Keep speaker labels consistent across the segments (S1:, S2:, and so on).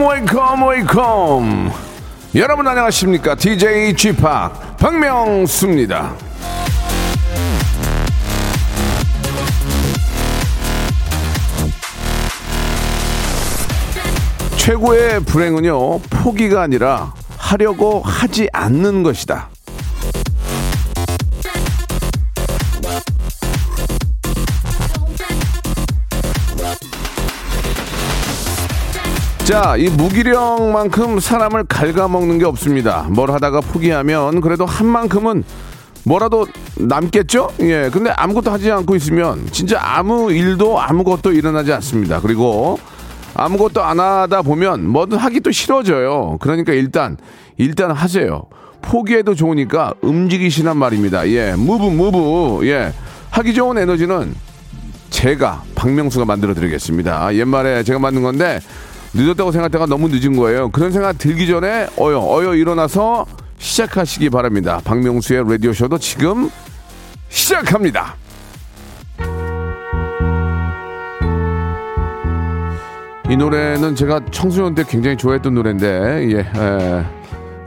S1: Wake up, wake up. 여러분 안녕하십니까? DJ G Park 박명수입니다. 최고의 불행은요 포기가 아니라 하려고 하지 않는 것이다 자, 이 무기력만큼 사람을 갉아먹는 게 없습니다. 뭘 하다가 포기하면 그래도 한 만큼은 뭐라도 남겠죠? 예. 근데 아무것도 하지 않고 있으면 진짜 아무 일도 아무것도 일어나지 않습니다. 그리고 아무것도 안 하다 보면 뭐든 하기 또 싫어져요. 그러니까 일단, 일단 하세요. 포기해도 좋으니까 움직이시란 말입니다. 예. 무브, 무브. 예. 하기 좋은 에너지는 제가 박명수가 만들어 드리겠습니다. 옛말에 제가 만든 건데 늦었다고 생각했다가 너무 늦은 거예요. 그런 생각 들기 전에 어여 어여 일어나서 시작하시기 바랍니다. 박명수의 라디오 쇼도 지금 시작합니다. 이 노래는 제가 청소년 때 굉장히 좋아했던 노래인데 예, 에,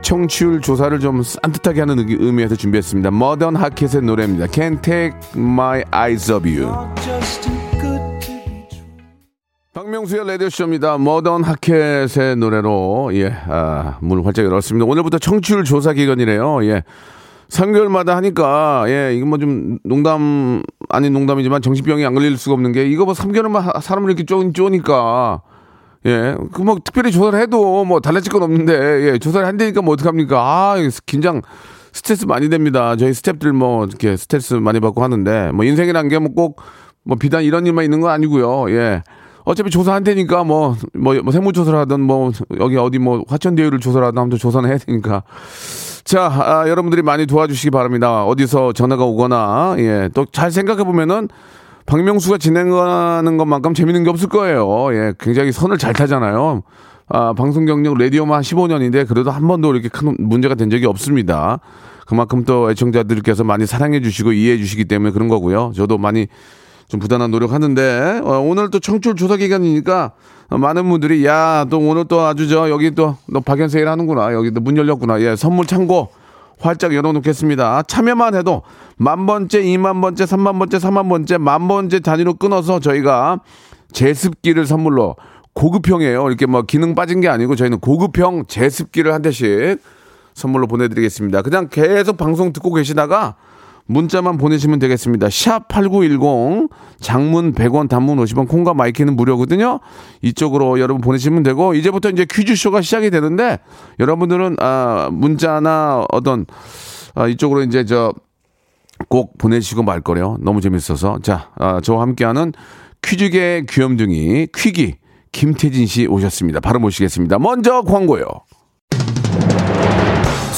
S1: 청취율 조사를 좀 산뜻하게 하는 의미- 의미에서 준비했습니다. 머던 하켓의 노래입니다. Can't Take My Eyes Off You. 박명수의 라디오쇼입니다. 머던 하켓의 노래로, 예, 아, 문을 활짝 열었습니다. 오늘부터 청취율 조사 기간이래요. 예. 3개월마다 하니까, 예, 이건 뭐 좀 농담, 아닌 농담이지만 정신병이 안 걸릴 수가 없는 게, 이거 뭐 3개월만 하- 사람을 이렇게 쪼, 쪼니까, 예, 그 뭐 특별히 조사를 해도 뭐 달라질 건 없는데, 예, 조사를 한다니까 뭐 어떡합니까? 아, 긴장, 스트레스 많이 됩니다. 저희 스탭들 뭐 이렇게 스트레스 많이 받고 하는데, 뭐 인생이란 게 뭐 꼭 뭐 비단 이런 일만 있는 건 아니고요. 예. 어차피 조사한다니까 뭐, 뭐, 뭐 세무조사를 하든 뭐 여기 어디 뭐 화천대유를 조사를 하든 아무튼 조사는 해야 되니까. 자, 아, 여러분들이 많이 도와주시기 바랍니다. 어디서 전화가 오거나, 예, 또 잘 생각해 보면은 박명수가 진행하는 것만큼 재밌는 게 없을 거예요. 예, 굉장히 선을 잘 타잖아요. 아, 방송 경력 라디오만 한 15년인데 그래도 한 번도 이렇게 큰 문제가 된 적이 없습니다. 그만큼 또 애청자들께서 많이 사랑해 주시고 이해해 주시기 때문에 그런 거고요. 저도 많이 좀 부단한 노력하는데 어, 오늘 또 청출 조사 기간이니까 어, 많은 분들이 야 또 오늘 또 아주 저 여기 또 너 박연 세일 하는구나. 여기 또문 열렸구나. 예 선물 창고 활짝 열어놓겠습니다. 참여만 해도 만 번째 이만 번째 삼만 번째 사만 번째 만 번째 단위로 끊어서 저희가 제습기를 선물로 고급형이에요. 이렇게 뭐 기능 빠진 게 아니고 저희는 고급형 제습기를 한 대씩 선물로 보내드리겠습니다. 그냥 계속 방송 듣고 계시다가 문자만 보내시면 되겠습니다. 샵 8910 장문 100원 단문 50원 콩과 마이케이는 무료거든요. 이쪽으로 여러분 보내시면 되고 이제부터 이제 퀴즈쇼가 시작이 되는데 여러분들은 아 문자나 어떤 아 이쪽으로 이제 저 꼭 보내시고 말 거래요. 너무 재밌어서. 자, 아, 저와 함께하는 퀴즈계 귀염둥이 퀴기 김태진 씨 오셨습니다. 바로 모시겠습니다. 먼저 광고요.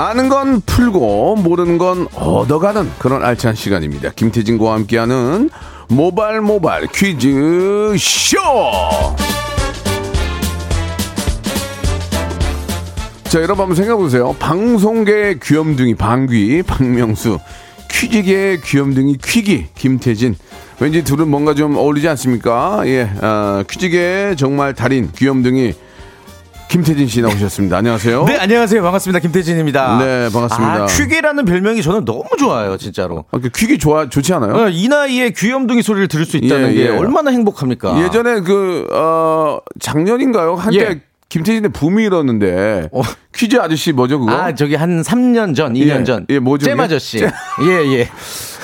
S1: 아는 건 풀고 모르는 건 얻어가는 그런 알찬 시간입니다. 김태진과 함께하는 모발 모발 퀴즈 쇼. 자, 여러분 한번 생각해 보세요. 방송계의 귀염둥이 방귀 박명수, 퀴즈계의 귀염둥이 퀴기 김태진. 왠지 둘은 뭔가 좀 어울리지 않습니까? 예, 어, 퀴즈계의 정말 달인 귀염둥이 김태진 씨 나오셨습니다. 안녕하세요.
S2: 네, 안녕하세요. 반갑습니다. 김태진입니다.
S1: 네, 반갑습니다.
S2: 아, 퀴기라는 별명이 저는 너무 좋아요, 진짜로.
S1: 아, 그 퀴기 좋아 좋지 않아요?
S2: 어, 이 나이에 귀염둥이 소리를 들을 수 있다는
S1: 예,
S2: 게
S1: 예.
S2: 얼마나 행복합니까?
S1: 예전에 그, 어, 작년인가요? 한때
S2: 예.
S1: 김태진의 붐이 일었는데
S2: 어.
S1: 퀴즈 아저씨 뭐죠 그거?
S2: 아, 저기 한 3년 전, 2년
S1: 예,
S2: 전.
S1: 예, 뭐죠,
S2: 잼? 아저씨.
S1: 잼.
S2: 예, 예.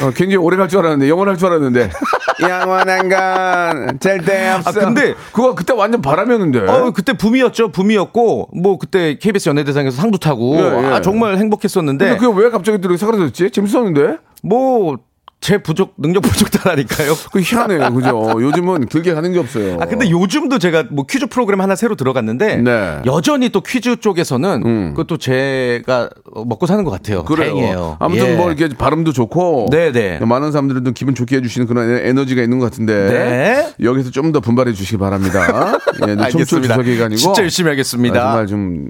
S1: 어, 굉장히 오래 갈 줄 알았는데 영원할 줄 알았는데 영원한 건 절대 없어.
S2: 아, 근데-
S1: 그거 그때 완전 바람이었는데.
S2: 어, 그때 붐이었죠. 붐이었고, 뭐, 그때 KBS 연예대상에서 상도 타고,
S1: 예, 예.
S2: 아, 정말 행복했었는데,
S1: 근데 그게 왜 갑자기 들어 사라졌지? 재밌었는데?
S2: 뭐, 제 부족, 능력 부족다라니까요.
S1: 그 희한해요, 그죠? 요즘은 길게 가는 게 없어요.
S2: 아, 근데 요즘도 제가 뭐 퀴즈 프로그램 하나 새로 들어갔는데,
S1: 네.
S2: 여전히 또 퀴즈 쪽에서는
S1: 음.
S2: 그것도 제가 먹고 사는 것 같아요.
S1: 그래요.
S2: 다행이에요.
S1: 아무튼
S2: 예.
S1: 뭐 이렇게 발음도 좋고
S2: 네네.
S1: 많은 사람들도 기분 좋게 해주시는 그런 에- 에너지가 있는 것 같은데
S2: 네.
S1: 여기서 좀 더 분발해 주시기 바랍니다. 예, 네,
S2: 알겠습니다.
S1: 아니고
S2: 진짜 열심히 하겠습니다.
S1: 아, 정말 좀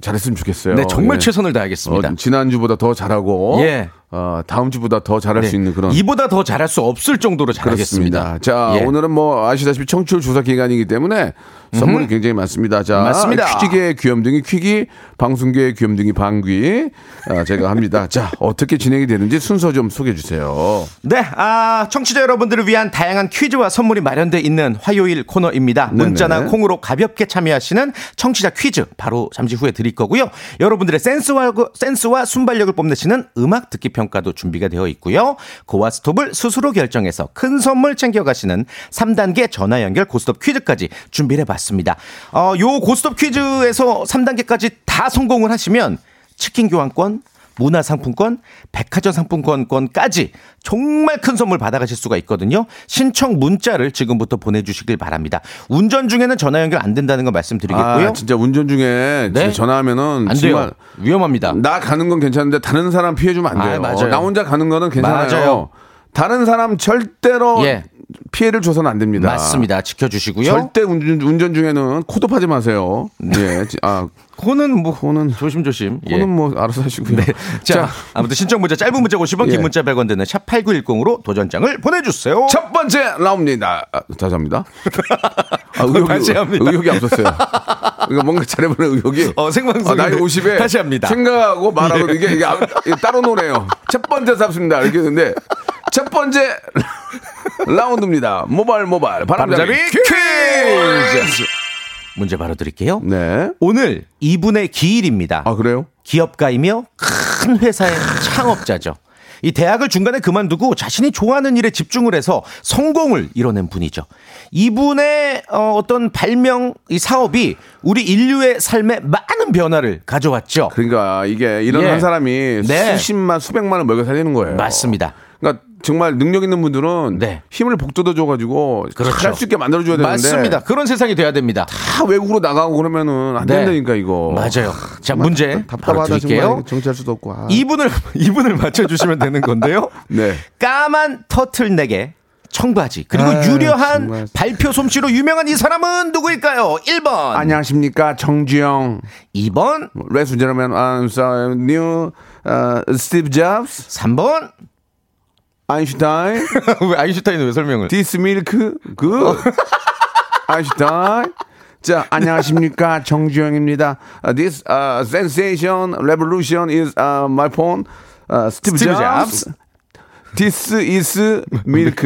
S1: 잘했으면 좋겠어요.
S2: 네, 정말
S1: 예.
S2: 최선을 다하겠습니다.
S1: 어, 지난주보다 더 잘하고
S2: 예.
S1: 어, 다음 주보다 더 잘할 수 있는 그런
S2: 이보다 더 잘할 수 없을 정도로 잘하겠습니다.
S1: 그렇습니다. 자,
S2: 예.
S1: 오늘은 뭐 아시다시피 청취율 조사 기간이기 때문에 선물이 굉장히 많습니다. 자,
S2: 맞습니다.
S1: 퀴즈계의 귀염둥이 퀴기, 방송계의 귀염둥이 방귀 아, 제가 합니다. 자, 어떻게 진행이 되는지 순서 좀 소개해 주세요.
S2: 네, 아, 청취자 여러분들을 위한 다양한 퀴즈와 선물이 마련돼 있는 화요일 코너입니다. 문자나 콩으로 가볍게 참여하시는 청취자 퀴즈 바로 잠시 후에 드릴 거고요. 여러분들의 센스와 센스와 순발력을 뽐내시는 음악 듣기 평가도 준비가 되어 있고요. 고와 스톱을 스스로 결정해서 큰 선물 챙겨 가시는 3단계 전화 연결 고스톱 퀴즈까지 준비를 해봤습니다. 어, 요 고스톱 퀴즈에서 3단계까지 다 성공을 하시면 치킨 교환권, 문화상품권, 백화점 상품권까지 정말 큰 선물 받아가실 수가 있거든요. 신청 문자를 지금부터 보내주시길 바랍니다. 운전 중에는 전화 연결 안 된다는 거 말씀드리겠고요.
S1: 아, 진짜 운전 중에 진짜
S2: 네.
S1: 전화하면은
S2: 안
S1: 정말
S2: 돼요. 위험합니다.
S1: 나 가는 건 괜찮은데 다른 사람 피해 주면 안 돼요.
S2: 아, 맞아요.
S1: 나 혼자 가는 거는 괜찮아요.
S2: 맞아요.
S1: 다른 사람 절대로
S2: 예.
S1: 피해를 줘서는 안 됩니다.
S2: 맞습니다. 지켜주시고요.
S1: 절대 운전, 운전 중에는 코도파지 마세요. 예. 지- 아,
S2: 코는 뭐
S1: 코는
S2: 조심조심. 예.
S1: 코는 뭐 알아서 하시고요.
S2: 네. 자, 아무튼 신청 문자 짧은 문자 50원,
S1: 예.
S2: 긴 문자 100원 되는 샵 8910으로 도전장을 보내 주세요.
S1: 첫 번째 라운드입니다. 아, 다시 합니다. 아, 의욕이,
S2: 다시 합니다.
S1: 의욕이 앞섰어요. 이거 뭔가 잘해보는 의욕이.
S2: 어, 생방송
S1: 아, 나이 50에
S2: 다시 합니다.
S1: 생각하고 말하고 이게, 이게, 아- 이게 따로 노네요. 첫 번째 잡습니다. 이렇게 했는데 첫 번째 라운드입니다. 모발 모발 바람잡이
S2: 바람잡이
S1: 퀴즈.
S2: 문제 바로 드릴게요.
S1: 네.
S2: 오늘 이분의 기일입니다.
S1: 아 그래요?
S2: 기업가이며 큰 회사의 창업자죠. 이 대학을 중간에 그만두고 자신이 좋아하는 일에 집중을 해서 성공을 이뤄낸 분이죠. 이분의 어, 어떤 발명 이 사업이 우리 인류의 삶에 많은 변화를 가져왔죠.
S1: 그러니까 이게 이런
S2: 예.
S1: 한 사람이
S2: 네.
S1: 수십만 수백만을 먹여 살리는 거예요.
S2: 맞습니다.
S1: 그러니까 정말 능력 있는 분들은
S2: 네.
S1: 힘을 북돋아 줘가지고
S2: 그렇죠.
S1: 할수 있게 만들어줘야 되는데
S2: 맞습니다. 그런 세상이 돼야 됩니다.
S1: 다 외국으로 나가고 그러면은 안
S2: 네.
S1: 된다니까 이거.
S2: 맞아요. 자, 문제 바로
S1: 답답하다
S2: 드릴게요.
S1: 정말 정치할 수도 없고. 아.
S2: 이분을 이분을 맞춰주시면 되는 건데요.
S1: 네.
S2: 까만 터틀넥에 청바지 그리고
S1: 아,
S2: 유려한
S1: 정말.
S2: 발표 솜씨로 유명한 이 사람은 누구일까요? 1번,
S1: 안녕하십니까 정주영.
S2: 2번,
S1: Ladies and gentlemen, I'm sorry, new uh, Steve Jobs,
S2: 3번.
S1: 아인슈타인,
S2: 왜 아인슈타인은 왜 설명을?
S1: this milk, 그 아인슈타인. 자, 안녕하십니까 정주영입니다. Uh, this uh, sensation revolution is uh, my phone. Uh, Steve,
S2: Steve
S1: Jobs. This is milk.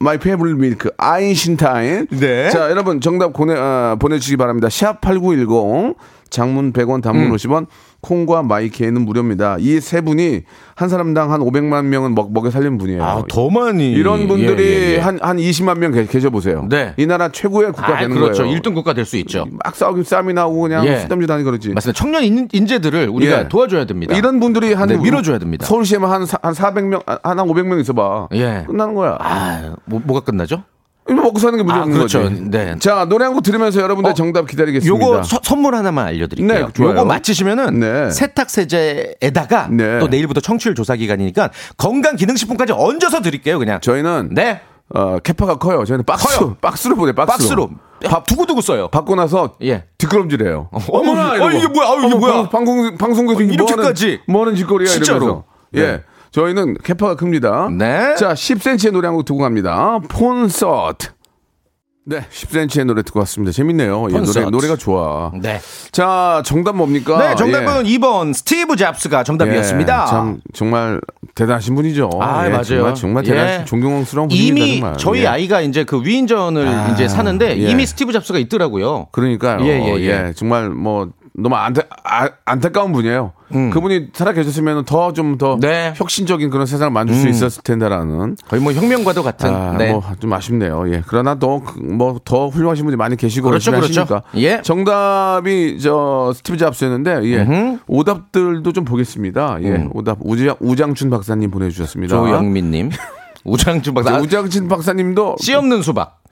S1: My favorite milk. 아인슈타인.
S2: 네.
S1: 자, 여러분 정답 보내 어, 보내 주시기 바랍니다. 샵 #8910 장문 100원, 단문
S2: 음.
S1: 50원. 콩과 마이케이는 무료입니다. 이 세 분이 한 사람당 한 500만 명은 먹, 먹여 살린 분이에요.
S2: 아, 더 많이.
S1: 이런 분들이
S2: 예, 예, 예.
S1: 한, 한 20만 명 계- 계셔 보세요.
S2: 네.
S1: 이 나라 최고의 국가
S2: 아,
S1: 되는
S2: 그렇죠.
S1: 거예요.
S2: 1등 국가 될 수 있죠.
S1: 막 싸우기 싸움이 나오고 그냥
S2: 예.
S1: 쓰담질 하니 그러지.
S2: 맞습니다. 청년 인, 인재들을 우리가
S1: 예.
S2: 도와줘야 됩니다.
S1: 이런 분들이 한
S2: 네, 밀어줘야 됩니다.
S1: 서울시에만 한, 사- 한 400명, 한, 한 500명 있어봐.
S2: 예.
S1: 끝나는 거야.
S2: 아, 뭐, 뭐가 끝나죠?
S1: 이거 먹고 사는 게 문제
S2: 아,
S1: 없는
S2: 그렇죠.
S1: 거지.
S2: 네.
S1: 자, 노래 한 곡 들으면서 여러분들
S2: 어,
S1: 정답 기다리겠습니다.
S2: 요거 서- 선물 하나만 알려드릴게요.
S1: 네, 좋아요.
S2: 요거 맞히시면은
S1: 네.
S2: 세탁 세제에다가
S1: 네.
S2: 또 내일부터 청취율 조사 기간이니까 건강 기능식품까지 얹어서 드릴게요, 그냥.
S1: 저희는
S2: 네.
S1: 어, 캐파가 커요. 저희는 박스,
S2: 커요.
S1: 박스로 보내 박스로.
S2: 박스로 밥 두고두고 써요.
S1: 받고 나서
S2: 예.
S1: 뒷걸음질해요.
S2: 어머나,
S1: 이러고.
S2: 어, 이게 뭐야? 아유, 이게
S1: 어머,
S2: 뭐야?
S1: 방- 방송 방송국에서
S2: 이렇게까지?
S1: 뭐 하는, 뭐 하는 짓거리야
S2: 진짜로.
S1: 이러면서. 예.
S2: 네.
S1: 저희는 capa가 큽니다.
S2: 네.
S1: 자, 10cm의 노래 한 곡 듣고 갑니다. 폰서트. 네, 10cm의 노래 듣고 왔습니다. 재밌네요. 예, 노래. 노래가 좋아.
S2: 네.
S1: 자, 정답 뭡니까?
S2: 네, 정답은
S1: 예.
S2: 2번 스티브 잡스가 정답이었습니다.
S1: 예, 참 정말 대단하신 분이죠.
S2: 아,
S1: 예,
S2: 맞아요.
S1: 정말, 정말 대단하신
S2: 예.
S1: 존경스러운 분입니다.
S2: 이미
S1: 정말.
S2: 저희
S1: 예.
S2: 아이가 이제 그 위인전을
S1: 아,
S2: 이제 사는데
S1: 예.
S2: 이미 스티브 잡스가 있더라고요.
S1: 그러니까요.
S2: 예,
S1: 예. 정말 뭐 너무 안타, 아, 안타까운 분이에요. 그분이 살아 계셨으면 더 좀더
S2: 음. 네. 음.
S1: 혁신적인 그런 세상을 만들 수 있었을 텐데라는
S2: 거의 뭐 혁명과도 같은.
S1: 아,
S2: 네.
S1: 뭐좀 아쉽네요. 예. 그러나 또뭐더 훌륭하신 분이 많이 계시고
S2: 그렇죠, 그렇죠.
S1: 하시니까.
S2: 예.
S1: 정답이 저 스티브 잡스였는데 예. 오답들도 좀 보겠습니다. 예.
S2: 음.
S1: 오답 우장 우장춘 박사님 보내주셨습니다.
S2: 조영민님. 우장준 박사.
S1: 우장춘 박사님도
S2: 씨 없는 수박.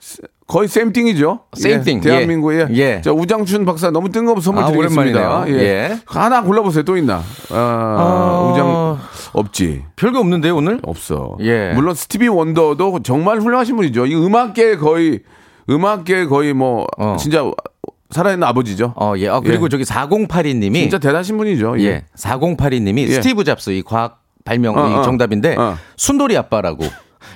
S1: 거의 쌤띵이죠.
S2: Same
S1: 예,
S2: thing.
S1: 대한민국의
S2: 예.
S1: 자, 우장춘 박사 너무 뜬금없는 선물
S2: 아,
S1: 드리겠습니다.
S2: 오랜만이네요. 예.
S1: 하나 골라보세요. 또 있나? 아,
S2: 어.
S1: 우장 없지.
S2: 별거 없는데 오늘?
S1: 없어.
S2: 예.
S1: 물론 스티비 원더도 정말 훌륭하신 분이죠. 이 음악계 거의 음악계 거의 뭐
S2: 어.
S1: 진짜 살아있는 아버지죠.
S2: 어, 예. 어, 그리고
S1: 예.
S2: 저기 4082님이
S1: 진짜 대단하신 분이죠. 예.
S2: 예. 4082님이
S1: 예.
S2: 스티브 잡스 이 과학 발명
S1: 어,
S2: 이
S1: 어.
S2: 정답인데
S1: 어.
S2: 순돌이 아빠라고.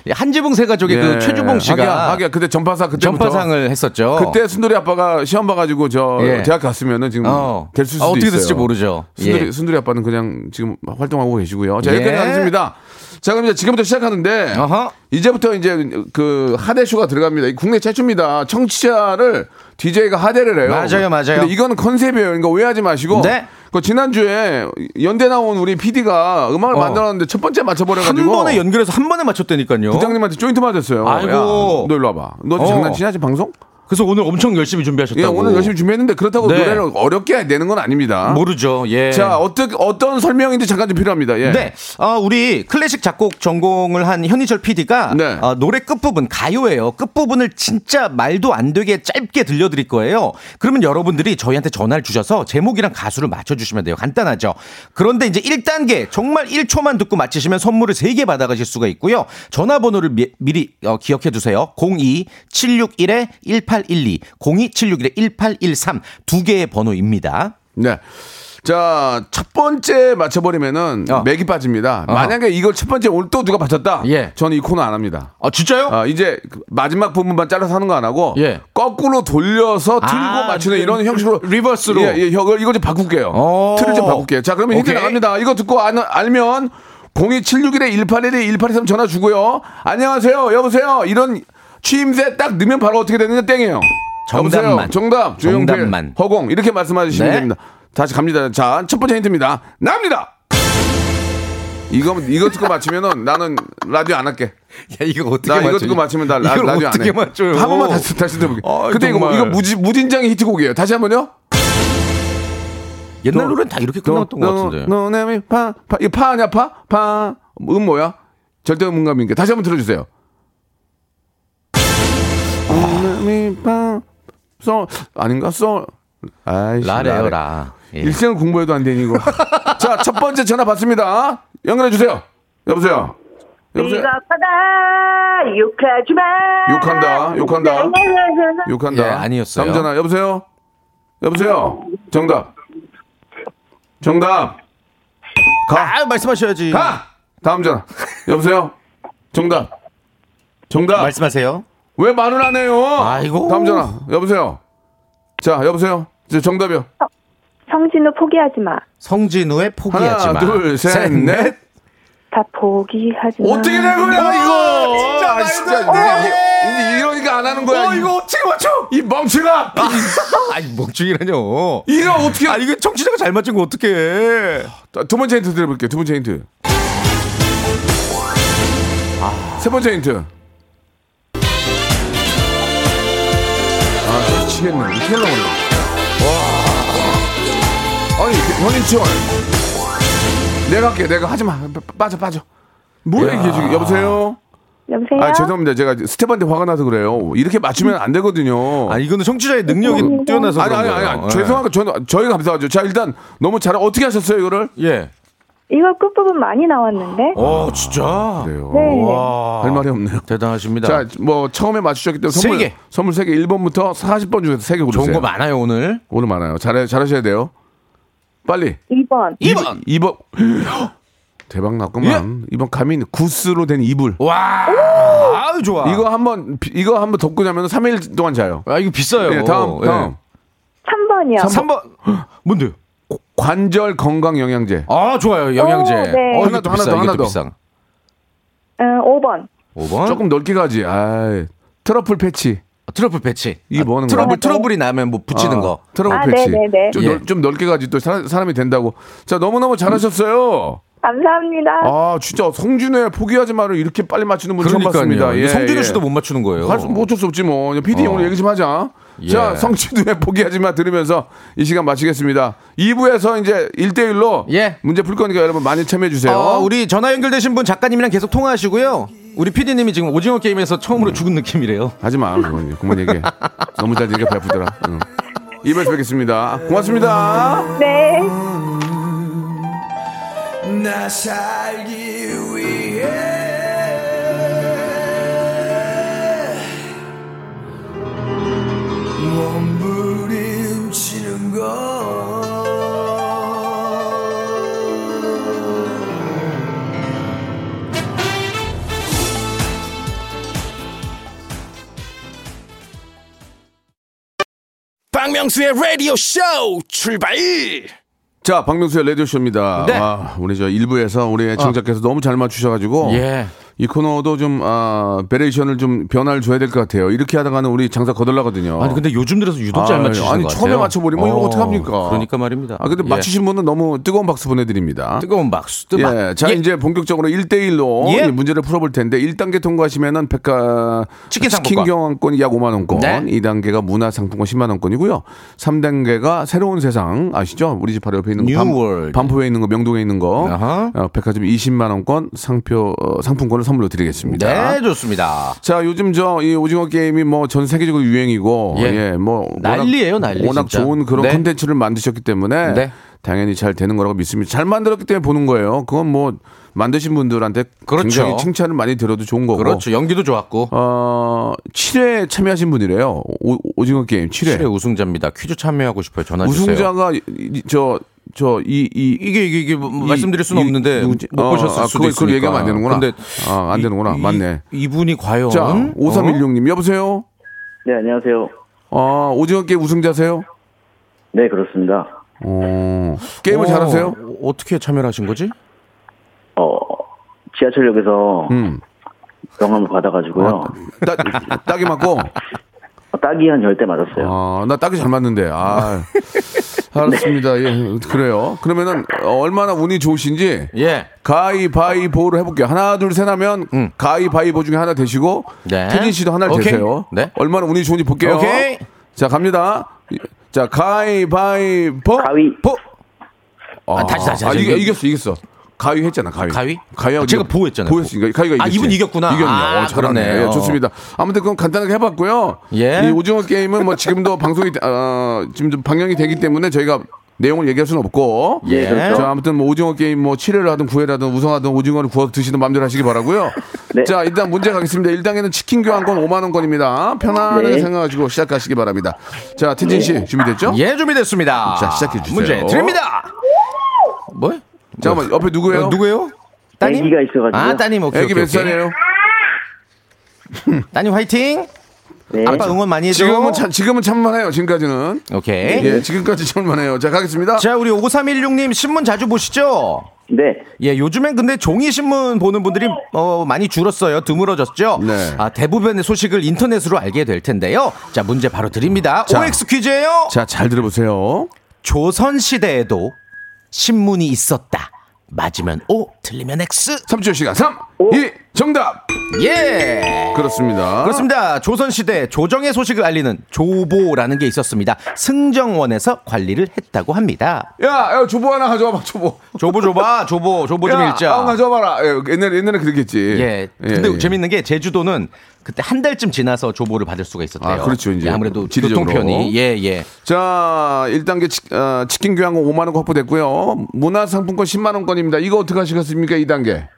S2: 예, 한지붕 세 가족의
S1: 예.
S2: 그 최주봉 씨가
S1: 하기야, 하기야. 그때 전파사 그때부터
S2: 전파상을 했었죠.
S1: 그때 순돌이 아빠가 시험 봐가지고 저
S2: 예.
S1: 대학 갔으면은 지금
S2: 어.
S1: 될 수도
S2: 아, 어떻게
S1: 있어요.
S2: 됐을지 모르죠.
S1: 순돌이,
S2: 예.
S1: 순돌이 아빠는 그냥 지금 활동하고 계시고요. 자
S2: 예.
S1: 여기까지 하겠습니다. 자 그럼 이제 지금부터 시작하는데
S2: 어허.
S1: 이제부터 이제 그 하대쇼가 들어갑니다. 이 국내 최초입니다. 청취자를 DJ가 하대를 해요.
S2: 맞아요, 맞아요.
S1: 근데 이건 컨셉이에요. 그러니까 오해하지 마시고.
S2: 네.
S1: 그 지난주에 연대 나온 우리 PD가 음악을
S2: 어.
S1: 만들었는데 첫 번째
S2: 한
S1: 맞춰버려가지고
S2: 번에 연결해서 한 번에 맞췄다니까요.
S1: 부장님한테 조인트 맞았어요.
S2: 아이고.
S1: 야, 너 일로 와봐. 너
S2: 어.
S1: 장난치냐 지금 방송?
S2: 그래서 오늘 엄청 열심히 준비하셨다고.
S1: 예, 오늘 열심히 준비했는데 그렇다고
S2: 네.
S1: 노래를 어렵게 내는 건 아닙니다.
S2: 모르죠. 예.
S1: 자, 어떤 어떤 설명인지 잠깐 좀 필요합니다. 예.
S2: 네, 어, 우리 클래식 작곡 전공을 한 현희철 PD가
S1: 네.
S2: 어, 노래 끝부분 가요예요. 끝부분을 진짜 말도 안 되게 짧게 들려드릴 거예요. 그러면 여러분들이 저희한테 전화를 주셔서 제목이랑 가수를 맞춰 주시면 돼요. 간단하죠. 그런데 이제 1단계 정말 1초만 듣고 맞히시면 선물을 3개 받아 가실 수가 있고요. 전화번호를 미, 리 기억해 두세요. 02-761-1812, 02-761-1813 두 개의 번호입니다.
S1: 네. 자, 첫 번째 맞춰버리면은
S2: 어.
S1: 맥이 빠집니다.
S2: 어허.
S1: 만약에 이걸 첫 번째 오늘 또 누가 맞췄다?
S2: 예.
S1: 저는 이 코너 안 합니다.
S2: 아, 진짜요?
S1: 아, 이제 그 마지막 부분만 잘라서 하는 거 안 하고
S2: 예.
S1: 거꾸로 돌려서 듣고
S2: 아,
S1: 맞추는
S2: 그
S1: 이런 형식으로
S2: reverse로.
S1: 예, 예, 이걸 이거 좀 바꿀게요.
S2: 어.
S1: 틀을 좀 바꿀게요. 자, 그러면 힌트. 나갑니다. 이거 듣고 안, 알면 02761-1812-1823 전화 주고요. 안녕하세요. 여보세요. 이런 취임새 딱 넣으면 바로 어떻게 되느냐 땡이에요.
S2: 정답만.
S1: 여보세요? 정답. 조용필. 허공. 이렇게 말씀하시면
S2: 네.
S1: 됩니다. 다시 갑니다. 자, 첫 번째 힌트입니다. 납니다. 이거 이거 듣고 맞히면은 나는 라디오 안 할게.
S2: 야, 이거 어떻게
S1: 나 이거
S2: 맞춰?
S1: 듣고 맞히면 나 라,
S2: 이걸
S1: 라디오 안
S2: 어떻게
S1: 해.
S2: 맞춰요?
S1: 한 번만 다시 다시 들어볼게.
S2: 아,
S1: 근데 이거
S2: 정말.
S1: 이거 무지, 무진장의 히트곡이에요. 다시 한번요.
S2: 옛날 노래는 다 이렇게 끝났던 것 같은데.
S1: 너네미 파, 파, 이거 파 아니야 파? 파, 음 뭐야? 절대 음감인게 다시 한번 들어주세요. 파, 써 아닌가 써. 아이씨.
S2: 라래요, 라. 예.
S1: 일생을 공부해도 안 되니 이거. 자, 첫 번째 전화 받습니다. 연결해 주세요. 여보세요. 여보세요.
S3: 비겁하다 욕하지 마
S1: 욕한다. 욕한다. 욕한다.
S2: 예, 아니었어요.
S1: 다음 전화. 여보세요. 여보세요. 정답. 정답. 가.
S2: 아, 말씀하셔야지.
S1: 가. 다음 전화. 여보세요. 정답. 정답.
S2: 말씀하세요.
S1: 왜 말을 안 해요?
S2: 아이고.
S1: 다음 전화. 여보세요. 자, 여보세요. 이제 정답이요.
S3: 성진우 포기하지 마.
S2: 성진우의 포기하지
S1: 하나,
S2: 마.
S1: 둘, 셋, 넷.
S3: 다 포기하지 마.
S1: 어떻게 된 거야, 이거?
S2: 진짜
S1: 아, 진짜. 이게, 이게 이러니까 안 하는 거야.
S2: 어, 이거 어떻게 맞춰?
S1: 이 멍청아!
S2: 아니, 멍충이라뇨.
S1: 이거 어떻게.
S2: 아, 이거 청취자가 잘 맞춘 거 어떡해.
S1: 두 번째 힌트 드려볼게요. 두 번째 힌트. 세 번째 힌트. 미치겠네. 이렇게 하려고 그래. 와. 아니, 현인철. 내가 할게. 내가 하지 마. 빠- 빠져, 빠져. 뭐야, 이게 지금. 여보세요?
S3: 여보세요?
S1: 아, 죄송합니다. 제가 스텝한테 화가 나서 그래요. 이렇게 맞추면 안 되거든요.
S2: 아, 이거는 청취자의 능력이 뛰어나서
S1: 아니, 아니. 아니,
S2: 예.
S1: 죄송하고 저희가 감사하죠. 자, 일단 너무 잘 어떻게 하셨어요, 이거를?
S2: 예.
S3: 이거 끝부분 많이 나왔는데?
S2: 어, 진짜.
S1: 그래요.
S3: 네.
S2: 와.
S1: 할 말이 없네요.
S2: 대단하십니다.
S1: 자, 뭐 처음에 맞추셨기 때문에
S2: 세
S1: 선물
S2: 개.
S1: 선물 3개 1번부터 40번 중에서 3개 고르세요.
S2: 좋은 거 많아요, 오늘.
S1: 오늘 많아요. 잘 잘하셔야 돼요. 빨리.
S3: 2번.
S2: 2번.
S1: 2번. 대박 났구만. 이번 가민 goose로 된 이불.
S2: 와. 아유, 좋아.
S1: 이거 한번 비- 이거 한번 덮고 자면 3일 동안 자요.
S2: 아, 이거 비싸요.
S1: 예, 다음 다음.
S3: 3번이요.
S2: 3번. 뭔데요?
S1: 관절 건강 영양제.
S2: 아, 좋아요. 영양제.
S3: 오, 네.
S2: 어,
S1: 하나 더, 하나 더, 하나 더.
S2: 비싸.
S3: 어, 5번.
S2: 5번.
S1: 조금 넓게 가지. 아, 트러블 patch.
S2: 트러블 patch.
S1: 이게 뭐 하는
S2: 트러블
S1: 거야?
S2: 트러블이 나면 뭐 붙이는
S1: 아,
S2: 거.
S1: 트러블
S3: 아,
S1: patch.
S3: 네네네.
S1: 좀,
S2: 예.
S1: 넓, 좀 넓게 가지 또 사, 사람이 된다고. 자, 너무너무 잘하셨어요.
S3: 감사합니다.
S1: 아, 진짜 성준의 포기하지 마를 이렇게 빨리 맞추는 분 처음 봤습니다. 예,
S2: 성준호
S1: 예.
S2: 씨도 못 맞추는 거예요.
S1: 할 수, 뭐 어쩔 수 없지 뭐. PD
S2: 어.
S1: 오늘 얘기 좀 하자.
S2: 예.
S1: 자, 성취도의 포기하지 마 들으면서 이 시간 마치겠습니다. 2부에서 이제 1대1로
S2: 예.
S1: 문제 풀 거니까 여러분 많이 참여해 주세요.
S2: 어, 우리 전화 연결되신 분 작가님이랑 계속 통화하시고요. 우리 PD님이 지금 오징어 게임에서 처음으로 죽은 느낌이래요.
S1: 하지 마. 그건 그만 얘기해. 너무 잘 되니까 배 아프더라. 응. 2부에서 뵙겠습니다. 고맙습니다.
S3: 네.
S4: 몸부림치는 것
S5: 박명수의 라디오 쇼 출발
S1: 자, 박명수의 라디오 쇼입니다.
S2: 네.
S1: 아, 우리 저 1부에서 우리 애청자께서 너무 잘 맞추셔가지고.
S2: 예.
S1: 이 코너도 좀, 아, variation을 좀 변화를 줘야 될 것 같아요. 이렇게 하다가는 우리 장사 거덜나거든요.
S2: 아니 근데 요즘 들어서 유독 잘
S1: 아유,
S2: 맞추시는
S1: 아니,
S2: 것 같아요.
S1: 처음에 맞춰버리면 이거 어떡합니까?
S2: 그러니까 말입니다.
S1: 아, 근데
S2: 예.
S1: 맞추신 분은 너무 뜨거운 박수 보내드립니다.
S2: 뜨거운 박수. 뜨
S1: 예, 자, 이제 본격적으로 1대1로
S2: 예.
S1: 문제를 풀어볼 텐데, 1단계 통과하시면은 백화
S2: 치킨
S1: 치킨. 교환권이 약 5만원권,
S2: 네.
S1: 2단계가 문화상품권 10만원권이고요. 3단계가 새로운 세상, 아시죠? 우리 집 바로 옆에 있는 거. 반포에 있는 거, 명동에 있는 거.
S2: 아하.
S1: 어, 백화점 20만원권 상표, 어, 상품권을 선물로 드리겠습니다.
S2: 네, 좋습니다.
S1: 자, 요즘 저 이 오징어 게임이 뭐 전 세계적으로 유행이고
S2: 예.
S1: 예, 뭐
S2: 난리예요, 난리,
S1: 워낙
S2: 진짜.
S1: 좋은 그런
S2: 네.
S1: 콘텐츠를 만드셨기 때문에
S2: 네.
S1: 당연히 잘 되는 거라고 믿습니다. 잘 만들었기 때문에 보는 거예요. 그건 뭐 만드신 분들한테
S2: 그렇죠.
S1: 굉장히 칭찬을 많이 들어도 좋은 거고.
S2: 그렇죠. 연기도 좋았고.
S1: 어, 7회 참여하신 분이래요. 오, 징어 게임 7회.
S2: 7회 우승자입니다. 퀴즈 참여하고 싶어요. 전화 주세요.
S1: 우승자가 저 저 이 이
S2: 이게 이게 이게 뭐
S1: 이-
S2: 말씀드릴 수는
S1: 이-
S2: 없는데
S1: 누구지?
S2: 못
S1: 어,
S2: 보셨을
S1: 아,
S2: 수도
S1: 그걸-
S2: 있으니까.
S1: 그걸 얘기하면 안 되는구나.
S2: 근데
S1: 아, 안 되는구나.
S2: 이-
S1: 맞네.
S2: 이, 이분이 과연
S1: 자,
S2: 어?
S1: 5316님 여보세요?
S6: 네, 안녕하세요.
S1: 어, 오징어 게임 우승자세요?
S6: 네, 그렇습니다.
S1: 어, 게임을
S2: 어,
S1: 잘하세요?
S2: 어떻게 참여를 하신 거지?
S6: 어, 지하철역에서
S1: 음.
S6: 병원을 받아가지고요.
S1: 어, 따, 딱이 맞고?
S6: 딱이 한열 대 맞았어요.
S1: 아, 나 딱이 잘 맞는데. 아. 알았습니다. 예, 그래요. 그러면은 어, 얼마나 운이 좋으신지
S2: 예.
S1: 가위바위보로 해볼게요. 하나, 둘, 셋 하면
S2: 음.
S1: 가위바위보 중에 하나 되시고
S2: 네.
S1: 태진 씨도 하나를
S2: 오케이.
S1: 대세요.
S2: 네.
S1: 얼마나 운이 좋은지 볼게요.
S2: 오케이.
S1: 자, 갑니다. 자, 가위바위보.
S6: 가위.
S2: 보. 아, 다시, 다시,
S1: 아,
S2: 다시.
S1: 이겨, 이겼어, 이겼어. 가위 했잖아, 가위.
S2: 가위?
S1: 가위하고
S2: 제가
S1: 네가
S2: 보호했잖아요.
S1: 보였으니까 가위가
S2: 아,
S1: 이겼지.
S2: 이분이 이겼구나.
S1: 이겼네.
S2: 아,
S1: 어, 잘하네. 예, 좋습니다. 아무튼 그건 간단하게 해봤고요.
S2: 예.
S1: 이 오징어 게임은 뭐 지금도 방송이 어, 지금 좀 방영이 되기 때문에 저희가 내용을 얘기할 수는 없고.
S2: 예.
S1: 자, 아무튼 뭐 오징어 게임 뭐 7회를 하든 9회를 하든 우승하든 오징어를 구워 드시는 마음대로 하시기 바라고요.
S6: 네.
S1: 자, 일단 문제 가겠습니다. 1단계는 치킨 교환권 5만 원권입니다. 편안하게
S6: 네.
S1: 생각하시고 시작하시기 바랍니다. 자, 태진 씨 준비됐죠?
S2: 예, 준비됐습니다.
S1: 자, 시작해 주세요.
S2: 문제 드립니다. 뭐?
S1: 잠깐만, 옆에 누구예요?
S2: 어, 누구예요? 따님?
S6: 애기가 있어가지고요.
S2: 아, 따님 오케이.
S1: 애기
S2: 오케이,
S1: 몇. 살이에요?
S2: 따님 화이팅.
S6: 네.
S2: 아빠 응원 많이 해줘.
S1: 지금은 참, 지금은 참만해요. 지금까지는.
S2: 오케이.
S1: 예, 지금까지 참만해요. 자, 가겠습니다.
S2: 자, 우리 5316님 신문 자주 보시죠?
S6: 네.
S2: 예, 요즘엔 근데 종이 신문 보는 분들이 어, 많이 줄었어요. 드물어졌죠?
S1: 네.
S2: 아, 대부분의 소식을 인터넷으로 알게 될 텐데요. 자, 문제 바로 드립니다.
S1: 자.
S2: OX 퀴즈예요.
S1: 자, 잘 들어보세요.
S2: 조선 시대에도 신문이 있었다. 맞으면 O, 틀리면 X.
S1: 3초 시간 3, 2, 정답.
S2: 예.
S1: 그렇습니다.
S2: 그렇습니다. 조선시대 조정의 소식을 알리는 조보라는 게 있었습니다. 승정원에서 관리를 했다고 합니다.
S1: 야, 야, 조보 하나 가져와봐, 조보.
S2: 조보 조봐, 조보, 조보 좀
S1: 야,
S2: 읽자.
S1: 아, 가져와봐라. 예, 옛날에, 옛날에 그랬겠지.
S2: 예. 근데 재밌는 게 제주도는 그때 한 달쯤 지나서 조보를 받을 수가 있었대요.
S1: 아, 그렇죠, 이제.
S2: 예, 아무래도. 교통편이 예, 예.
S1: 자, 1단계 치, 어, 치킨 교환권 5만 원 확보됐고요. 문화상품권 10만 원권입니다. 이거 어떻게 하시겠습니까, 2단계?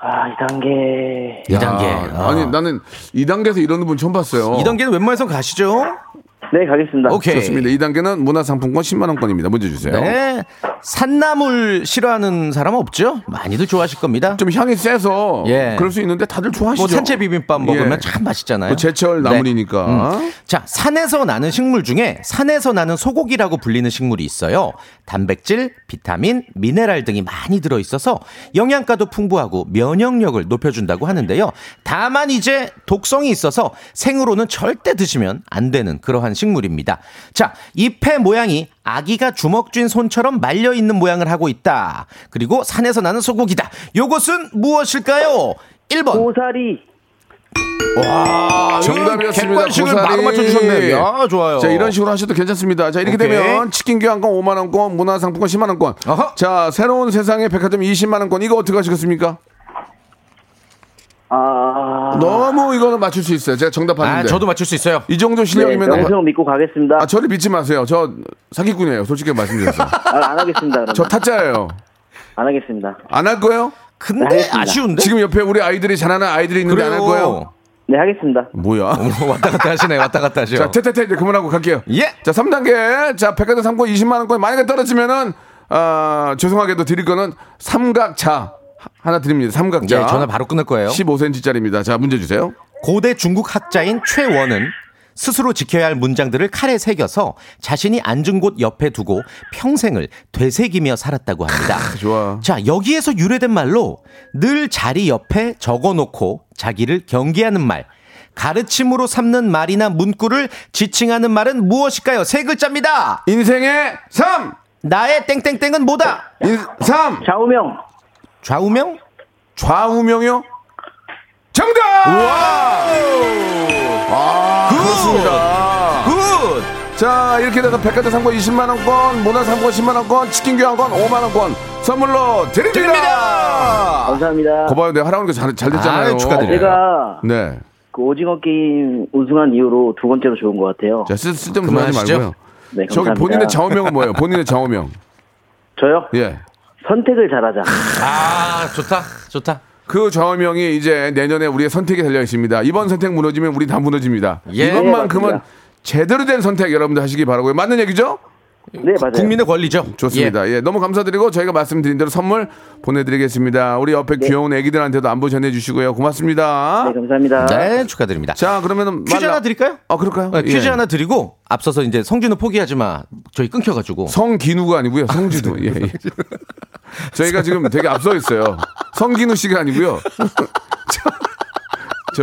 S6: 아, 2단계.
S2: 2단계. 아.
S1: 아니, 나는 2단계에서 이러는 분 처음 봤어요.
S2: 2단계는 웬만해서 가시죠?
S6: 네, 가겠습니다.
S2: 오케이.
S1: 좋습니다. 2단계는 문화상품권 10만원권입니다. 문제 주세요.
S2: 네. 산나물 싫어하는 사람 없죠? 많이들 좋아하실 겁니다.
S1: 좀 향이 세서
S2: 예.
S1: 그럴 수 있는데 다들 좋아하시죠.
S2: 뭐 산채 비빔밥 먹으면
S1: 예.
S2: 참 맛있잖아요.
S1: 뭐 제철
S2: 네.
S1: 나물이니까.
S2: 음. 자, 산에서 나는 식물 중에 산에서 나는 소고기라고 불리는 식물이 있어요. 단백질, 비타민, 미네랄 등이 많이 들어 있어서 영양가도 풍부하고 면역력을 높여준다고 하는데요. 다만 이제 독성이 있어서 생으로는 절대 드시면 안 되는 그러한 식물입니다. 자, 잎의 모양이 아기가 주먹 쥔 손처럼 말려 있는 모양을 하고 있다. 그리고 산에서 나는 소고기다. 요것은 무엇일까요? 1번.
S6: 고사리.
S2: 와,
S1: 정답이었습니다.
S2: 객관식을
S1: 고사리.
S2: 바로 맞춰주셨네요. 야, 좋아요.
S1: 자, 이런 식으로 하셔도 괜찮습니다. 자, 이렇게
S2: 오케이.
S1: 되면 치킨 교환권 5만원권, 문화상품권 10만원권.
S2: 어허.
S1: 자, 새로운 세상의 백화점 20만원권. 이거 어떻게 하시겠습니까?
S6: 아.
S1: 너무 이거는 맞출 수 있어요. 제가 정답
S2: 아,
S1: 봤는데.
S2: 저도 맞출 수 있어요.
S1: 이 정도
S6: 네,
S1: 실력이면.
S6: 명성 믿고 가겠습니다.
S1: 아, 저를 믿지 마세요. 저 사기꾼이에요. 솔직히 말씀드려서.
S6: 아, 안 하겠습니다. 그러면.
S1: 저 타짜예요.
S6: 안 하겠습니다.
S1: 안 할 거예요?
S2: 근데
S6: 알겠습니다.
S2: 아쉬운데?
S1: 지금 옆에 우리 아이들이 잘하는 아이들이 있는데 안 할 거예요?
S6: 네, 하겠습니다.
S1: 뭐야?
S2: 왔다 갔다 하시네, 왔다 갔다 하죠.
S1: 자, 퇴퇴퇴 이제 그만하고 갈게요.
S2: 예.
S1: 자, 3단계. 자, 백화점 상권 20만 원권 만약에 떨어지면은 아, 죄송하게도 드릴 거는 삼각자 하- 하나 드립니다. 삼각자.
S2: 예, 전화 바로 끊을 거예요.
S1: 15cm짜리입니다. 자, 문제 주세요.
S2: 고대 중국 학자인 최원은 스스로 지켜야 할 문장들을 칼에 새겨서 자신이 앉은 곳 옆에 두고 평생을 되새기며 살았다고 합니다.
S1: 좋아.
S2: 자, 여기에서 유래된 말로 늘 자리 옆에 적어 놓고 자기를 경계하는 말. 가르침으로 삼는 말이나 문구를 지칭하는 말은 무엇일까요? 세 글자입니다.
S1: 인생의 3!
S2: 나의 땡땡땡은 뭐다?
S1: 인, 3!
S6: 좌우명.
S2: 좌우명?
S1: 좌우명이요? 정답! 아, 그렇습니다.
S2: Good!
S1: 자, 이렇게 돼서 백화점 상품권 20만 원권, 문화 상품권 10만 원권, 치킨 교환권 5만 원권 선물로 드립니다.
S2: 드립니다.
S6: 감사합니다.
S1: 거봐요, 내가 하라는 게 잘 잘 됐잖아요.
S2: 아유, 축하드려요.
S6: 제가
S1: 네.
S6: 그 오징어 게임 우승한 이후로 두 번째로 좋은 것 같아요.
S1: 자, 쓸, 쓸데없는 소리 하지. 말고요.
S6: 네,
S1: 저기
S6: 감사합니다.
S1: 본인의 좌우명은 뭐예요? 본인의 좌우명.
S6: 저요?
S1: 예.
S6: 선택을 잘하자.
S2: 아, 좋다. 좋다.
S1: 그 좌우명이 이제 내년에 우리의 선택에 달려 있습니다. 이번 선택 무너지면 우리 다 무너집니다.
S2: 예.
S1: 이것만큼은
S6: 맞습니다.
S1: 제대로 된 선택 여러분들 하시기 바라고요. 맞는 얘기죠?
S6: 네, 맞아요.
S2: 국민의 권리죠.
S1: 좋습니다. 예. 너무 감사드리고 저희가 말씀드린 대로 선물 보내드리겠습니다. 우리 옆에 귀여운 애기들한테도 안부 전해주시고요. 고맙습니다.
S6: 네, 감사합니다.
S2: 네, 축하드립니다.
S1: 자, 그러면은
S2: 퀴즈
S1: 말라-
S2: 하나 드릴까요?
S1: 아, 그럴까요?
S2: 네, 퀴즈
S1: 예.
S2: 하나 드리고 앞서서 이제 성준우 포기하지 마. 저희 끊겨가지고.
S1: 성기누가 아니고요. 성진우. 예, 예. 저희가 지금 되게 앞서 있어요. 성기누 씨가 아니고요.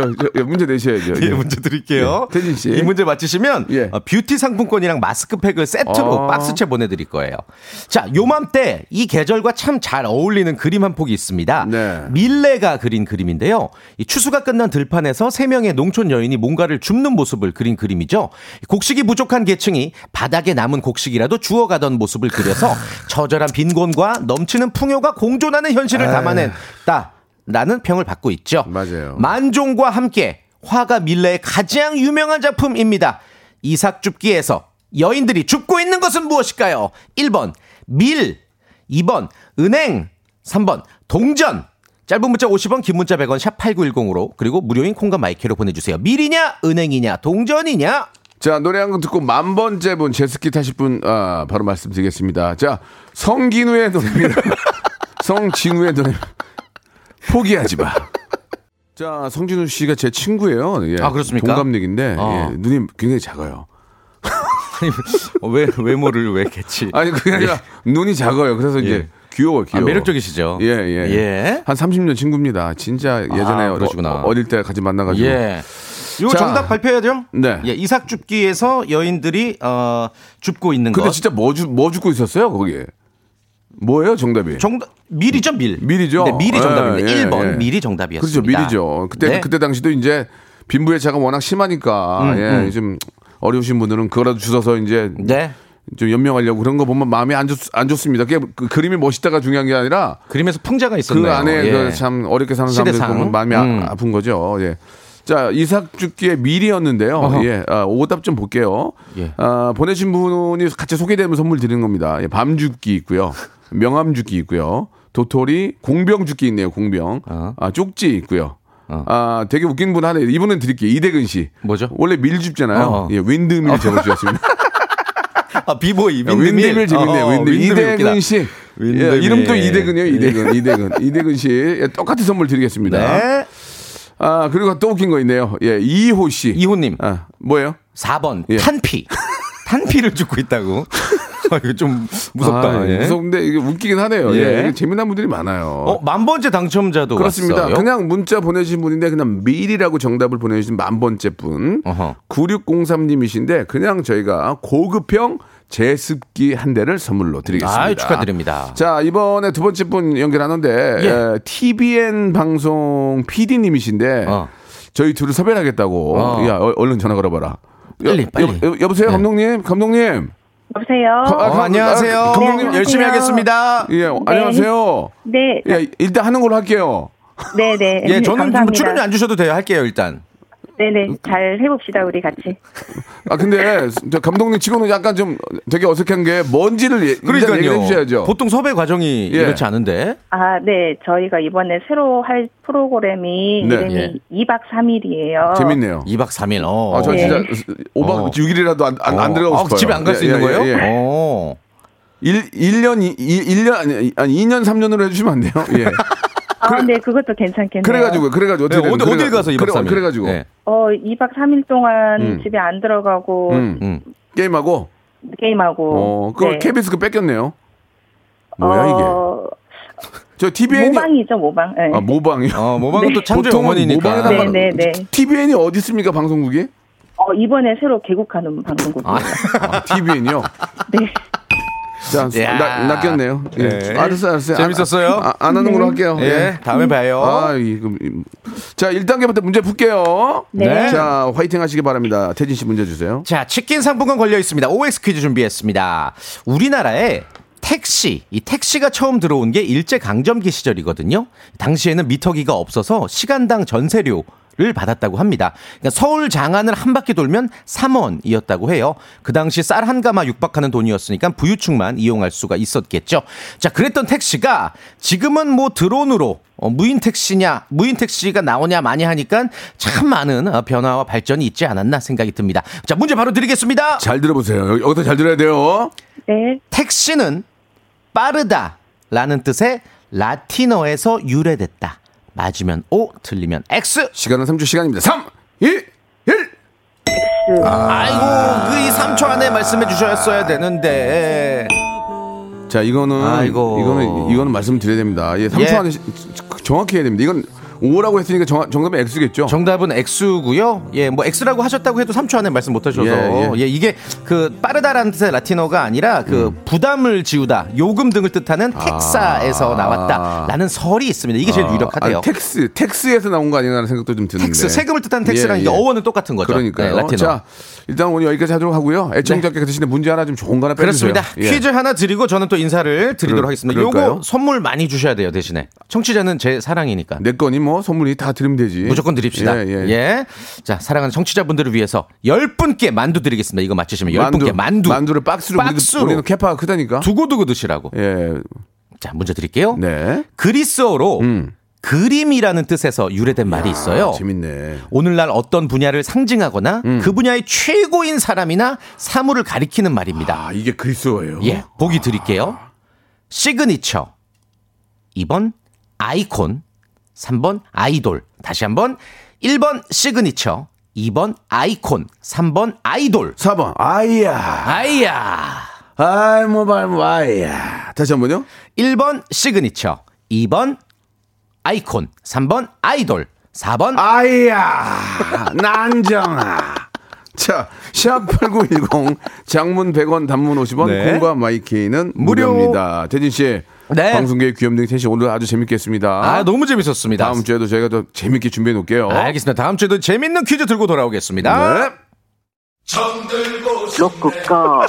S1: 저, 저, 저, 문제 내셔야죠.
S2: 예, 문제 드릴게요.
S1: 예, 태진 씨.
S2: 이 문제 맞히시면
S1: 예.
S2: 어, 뷰티 상품권이랑 마스크팩을 세트로
S1: 아.
S2: 박스채 보내드릴 거예요. 자, 요맘때 이 계절과 참 잘 어울리는 그림 한 폭이 있습니다.
S1: 네.
S2: 밀레가 그린 그림인데요. 이 추수가 끝난 들판에서 세 명의 농촌 여인이 뭔가를 줍는 모습을 그린 그림이죠. 곡식이 부족한 계층이 바닥에 남은 곡식이라도 주워가던 모습을 그려서 처절한 빈곤과 넘치는 풍요가 공존하는 현실을 담아냈다. 라는 평을 받고 있죠.
S1: 맞아요.
S2: 만종과 함께 화가 밀레의 가장 유명한 작품입니다. 이삭 줍기에서 여인들이 줍고 있는 것은 무엇일까요? 1번 밀, 2번 은행, 3번 동전. 짧은 문자 50원, 긴 문자 100원, 샵 8910으로 그리고 무료인 콩과 마이크로 보내주세요. 밀이냐, 은행이냐, 동전이냐?
S1: 자, 노래 한 곡 듣고 만 번째 분, 제스키 타실 분, 아, 바로 말씀드리겠습니다. 자, 성기누의 노래입니다. 성진우의 노래. 포기하지 마. 자, 성진우 씨가 제 친구예요. 예.
S2: 아, 그렇습니까?
S1: 동갑내기인데,
S2: 어.
S1: 예, 눈이 굉장히 작아요.
S2: 왜, 외모를 왜 개치?
S1: 아니, 그게 아니라 눈이 작아요. 그래서 이제
S2: 예.
S1: 귀여워,
S2: 아,
S1: 귀여워.
S2: 매력적이시죠?
S1: 예, 예.
S2: 예.
S1: 한 30년 친구입니다. 진짜 예전에
S2: 아, 그러시구나.
S1: 어, 어릴 때 같이 만나가지고.
S2: 예. 이거
S1: 자.
S2: 정답 발표해야죠?
S1: 네.
S2: 예, 이삭 줍기에서 여인들이, 어, 줍고 있는
S1: 근데
S2: 것.
S1: 진짜 뭐, 주, 뭐 죽고 있었어요, 거기에? 뭐예요, 정답이?
S2: 정답 밀이죠 밀.
S1: 밀이죠.
S2: 네, 밀이 정답입니다.
S1: 예, 예,
S2: 1번
S1: 예. 그렇죠,
S2: 정답이었습니다.
S1: 밀이죠. 그때
S2: 네.
S1: 그때 당시도 이제 빈부애차가 워낙 심하니까
S2: 음,
S1: 예,
S2: 음.
S1: 좀 어려우신 분들은 그거라도 주워서 이제
S2: 네.
S1: 좀 연명하려고 그런 거 보면 마음이 안, 좋, 안 좋습니다. 그게 그 그림이 멋있다가 중요한 게 아니라
S2: 그림에서 풍자가 있었네요.
S1: 그 안에
S2: 예.
S1: 그참 어렵게 사는 사람들. 보면 마음이
S2: 음.
S1: 아, 픈 거죠. 예. 자, 이삭죽기의 밀이었는데요.
S2: 어허.
S1: 예. 아, 오답 좀 볼게요.
S2: 예.
S1: 아, 보내신 분이 같이 소개되면 선물 드리는 겁니다. 예, 밤죽기 있고요. 명암죽기 있고요. 도토리, 공병죽기 있네요. 공병.
S2: 어.
S1: 아, 쪽지 있고요.
S2: 어.
S1: 아, 되게 웃긴 분 하나 이분은 드릴게요. 이대근 씨.
S2: 뭐죠?
S1: 원래 밀줍잖아요.
S2: 어허.
S1: 예, 윈드밀 적어주셨습니다.
S2: 아 비보이
S1: 윈드밀, 윈드밀 재밌네요.
S2: 어,
S1: 윈드밀.
S2: 윈드밀
S1: 이대근. 씨.
S2: 윈드밀.
S1: 예, 이름도 이대근이에요. 이대근. 이대근. 이대근 씨. 예, 똑같은 선물 드리겠습니다.
S2: 네.
S1: 아, 그리고 또 웃긴 거 있네요. 예, 이호 씨.
S2: 이호님
S1: 아, 뭐예요?
S2: 4번
S1: 예.
S2: 탄피. 탄피를 죽고 있다고. 아, 이거 좀 무섭다.
S1: 아,
S2: 예.
S1: 무서운데 이게 웃기긴 하네요. 예.
S2: 예.
S1: 재미난 분들이 많아요.
S2: 어, 만 번째 당첨자도
S1: 그렇습니다.
S2: 왔어요.
S1: 그냥 문자 보내주신 분인데 그냥 밀이라고 정답을 보내주신 만 번째 분.
S2: 어허.
S1: 9603님이신데 그냥 저희가 고급형 제습기 한 대를 선물로 드리겠습니다.
S2: 아유, 축하드립니다.
S1: 자, 이번에 두 번째 분 연결하는데
S2: 예.
S1: 에, TVN 방송 PD님이신데
S2: 어.
S1: 저희 둘을 섭외하겠다고.
S2: 어.
S1: 야, 어, 얼른 전화 걸어봐라.
S2: 빨리,
S1: 여,
S2: 빨리.
S1: 여, 여보세요,
S2: 네.
S1: 감독님? 감독님?
S3: 여보세요.
S1: 아,
S2: 어, 안녕하세요.
S1: 아, 감독님.
S3: 네,
S2: 열심히
S3: 안녕하세요.
S2: 하겠습니다.
S1: 예, 안녕하세요.
S3: 네,
S1: 예, 일단 하는 걸로 할게요.
S3: 네, 네.
S2: 예, 저는 뭐
S3: 감사합니다.
S2: 출연료 안 주셔도 돼요. 할게요, 일단.
S3: 네, 네. 잘 해봅시다, 우리 같이.
S1: 아, 근데 저 감독님 치고는 약간 좀 되게 어색한 게 뭔지를 예,
S2: 그러니까요.
S1: 해주셔야죠.
S2: 보통 섭외 과정이
S1: 예.
S2: 이렇지 않은데.
S3: 아, 네. 저희가 이번에 새로 할 프로그램이
S1: 네.
S3: 이름이
S2: 예.
S3: 2박 3일이에요.
S1: 재밌네요.
S2: 2박 3일. 어.
S1: 아, 저
S3: 예.
S1: 진짜 5박
S2: 어.
S1: 6일이라도 안, 안, 안
S2: 어.
S1: 들어가고
S2: 아,
S1: 싶어요.
S2: 집에 안 갈수
S1: 예,
S2: 있는
S1: 예,
S2: 거예요?
S1: 예, 예.
S2: 어.
S1: 1, 1년, 1년, 아니, 아니 2년, 3년으로 해주시면 안 돼요? 예.
S3: 아, 네. 그것도 괜찮겠네요.
S1: 그래가지고, 그래가지고 어떻게
S2: 네, 어디- 어딜 가서 이박
S1: 그래,
S2: 삼일?
S1: 그래 가지고.
S2: 네.
S3: 어, 2박 3일 동안
S1: 음.
S3: 집에 안 들어가고
S1: 음.
S2: 음.
S3: 어,
S1: 게임하고,
S3: 게임하고.
S1: 어, 그걸
S3: 네.
S1: KBS 그 뺏겼네요. 뭐야, 이게?
S3: 어,
S1: 저 TVN이.
S3: 모방이죠, 모방. 네.
S1: 아, 모방이요?
S2: 어, 모방은 또 창조의
S1: 보통은
S2: 어머니니까.
S1: 모방에다가
S3: 네, 네, 네.
S1: TVN이 어디 있습니까, 방송국이?
S3: 어, 이번에 새로 개국하는 방송국이에요.
S1: 아, TVN이요?
S3: 네.
S1: 자,
S2: 야.
S1: 나, 낚였네요. 예.
S2: 네.
S1: 알았어요, 알았어요.
S2: 재밌었어요?
S1: 아, 아, 안 하는 걸로 할게요.
S2: 예, 다음에 봐요.
S1: 아, 이거. 이- 자, 1단계부터 문제 풀게요.
S3: 네.
S1: 자, 화이팅 하시기 바랍니다. 태진 씨 문제 주세요.
S2: 자, 치킨 상품권 걸려 있습니다. OX 퀴즈 준비했습니다. 우리나라에 택시, 이 택시가 처음 들어온 게 일제 강점기 시절이거든요. 당시에는 미터기가 없어서 시간당 전세료 를 받았다고 합니다. 그러니까 서울 장안을 한 바퀴 돌면 3원이었다고 해요. 그 당시 쌀 한 가마 육박하는 돈이었으니까 부유층만 이용할 수가 있었겠죠. 자, 그랬던 택시가 지금은 뭐 드론으로 어, 무인 택시냐, 무인 택시가 나오냐 많이 하니까 참 많은 어, 변화와 발전이 있지 않았나 생각이 듭니다. 자, 문제 바로 드리겠습니다.
S1: 잘 들어보세요. 여기- 여기서 잘 들어야 돼요.
S3: 네.
S2: 택시는 빠르다 라는 뜻의 라틴어에서 유래됐다. 맞으면 O, 틀리면 X.
S1: 시간은 3초 시간입니다. 3, 2, 1.
S2: 아 이고, 그이 3초 안에 말씀해 주셨어야 되는데.
S1: 자, 이거는
S2: 아이고.
S1: 이거는 이거는 말씀드려야 됩니다. 예, 3초
S2: 예.
S1: 안에 시- 정확히 해야 됩니다. 이건 5라고 했으니까 정, 정답은 X겠죠?
S2: 정답은 X고요. 예, 뭐 X라고 하셨다고 해도 3초 안에 말씀 못 하셔서
S1: 예,
S2: 예,
S1: 예.
S2: 이게 그 빠르다라는 뜻의 라틴어가 아니라 그
S1: 음.
S2: 부담을 지우다, 요금 등을 뜻하는 taxa에서 나왔다라는 설이 있습니다. 이게 제일 유력하대요.
S1: 아, tax, tax에서 나온 거 아니라는 생각도 좀 드는데.
S2: tax 세금을 뜻하는 tax랑
S1: 예,
S2: 이게
S1: 예.
S2: 어원은 똑같은 거죠.
S1: 그러니까요.
S2: 네, 라틴어.
S1: 자, 일단 오늘 여기까지 하도록 하고요. 애청자께 그 대신에 문제 하나 좀 좋은 거 하나 빼주세요.
S2: 그렇습니다.
S1: 예.
S2: 퀴즈 하나 드리고 저는 또 인사를 드리도록
S1: 그럴-
S2: 하겠습니다.
S1: 그럴까요?
S2: 요거 선물 많이 주셔야 돼요, 대신에. 청취자는 제 사랑이니까.
S1: 내 거니 뭐 선물이 다 드리면 되지.
S2: 무조건 드립시다.
S1: 예,
S2: 예,
S1: 예.
S2: 자, 사랑하는 청취자분들을 위해서 10분께 만두 드리겠습니다. 이거 맞히시면 10분께 만두.
S1: 만두를 박스로,
S2: 박스로.
S1: 우리는, capa가 크다니까.
S2: 두고두고 드시라고.
S1: 예.
S2: 자, 문제 드릴게요.
S1: 네.
S2: 그리스어로
S1: 음.
S2: 그림이라는 뜻에서 유래된 말이 있어요.
S1: 재밌네.
S2: 오늘날 어떤 분야를 상징하거나 그 분야의 최고인 사람이나 사물을 가리키는 말입니다.
S1: 아, 이게 그리스어예요.
S2: 예, 보기 드릴게요. 시그니처. 2번 아이콘. 3번 아이돌. 다시 한번 1번 시그니처. 2번 아이콘. 3번 아이돌.
S1: 4번. 아이야.
S2: 아이야.
S1: 아이, 모발, 뭐, 아이야. 다시 한 번요.
S2: 1번 시그니처. 2번 아이콘. 3번 아이돌. 4번
S1: 아이야. 난정아. 자, 샵8910 장문 100원 단문 50원
S2: 네.
S1: 콩과 마이케이는
S2: 무료.
S1: 무료입니다. 태진 씨.
S2: 네.
S1: 방송계의 귀염둥이 태진 씨 오늘 아주 재밌겠습니다.
S2: 아, 너무 재밌었습니다.
S1: 다음 주에도 저희가 더 재밌게 준비해 놓을게요.
S2: 알겠습니다. 다음 주에도 재밌는 퀴즈 들고 돌아오겠습니다.
S1: 네.
S6: 로쿠가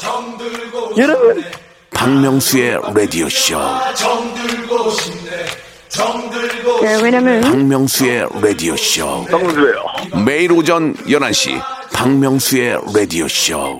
S6: 여러분
S4: 박명수의 라디오 쇼.
S3: 네, 왜냐면
S4: 박명수의 라디오 쇼. 매일 오전 11시 박명수의 라디오 쇼.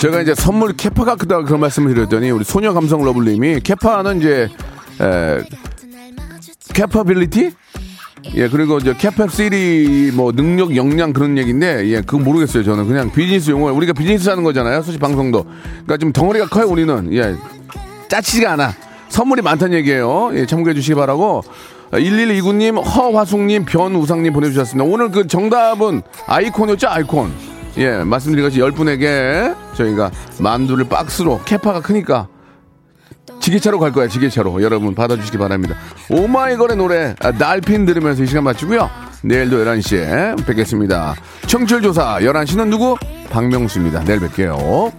S1: 제가 이제 선물 capa가 크다 그런 말씀을 드렸더니 우리 소녀 감성 러블님이 capa는 이제 에, capability? 예, 그리고 이제 capacity 뭐 능력 역량 그런 얘기인데 예, 그거 모르겠어요. 저는 그냥 비즈니스 용어. 우리가 비즈니스 하는 거잖아요. 솔직히 방송도. 그러니까 좀 덩어리가 커요, 우리는. 예. 짜치지가 않아. 선물이 많다는 얘기예요. 예, 참고해 주시기 바라고. 1129님, 허화숙님, 변우상님 보내주셨습니다. 오늘 그 정답은 아이콘이었죠, 아이콘. 예, 말씀드린 것이 10분에게 저희가 만두를 박스로, 캐파가 크니까 지게차로 갈 거야, 지게차로. 여러분 받아주시기 바랍니다. 오마이걸의 노래, 아, 날핀 들으면서 이 시간 마치고요. 내일도 11시에 뵙겠습니다. 청취율 조사 11시는 누구? 박명수입니다. 내일 뵐게요.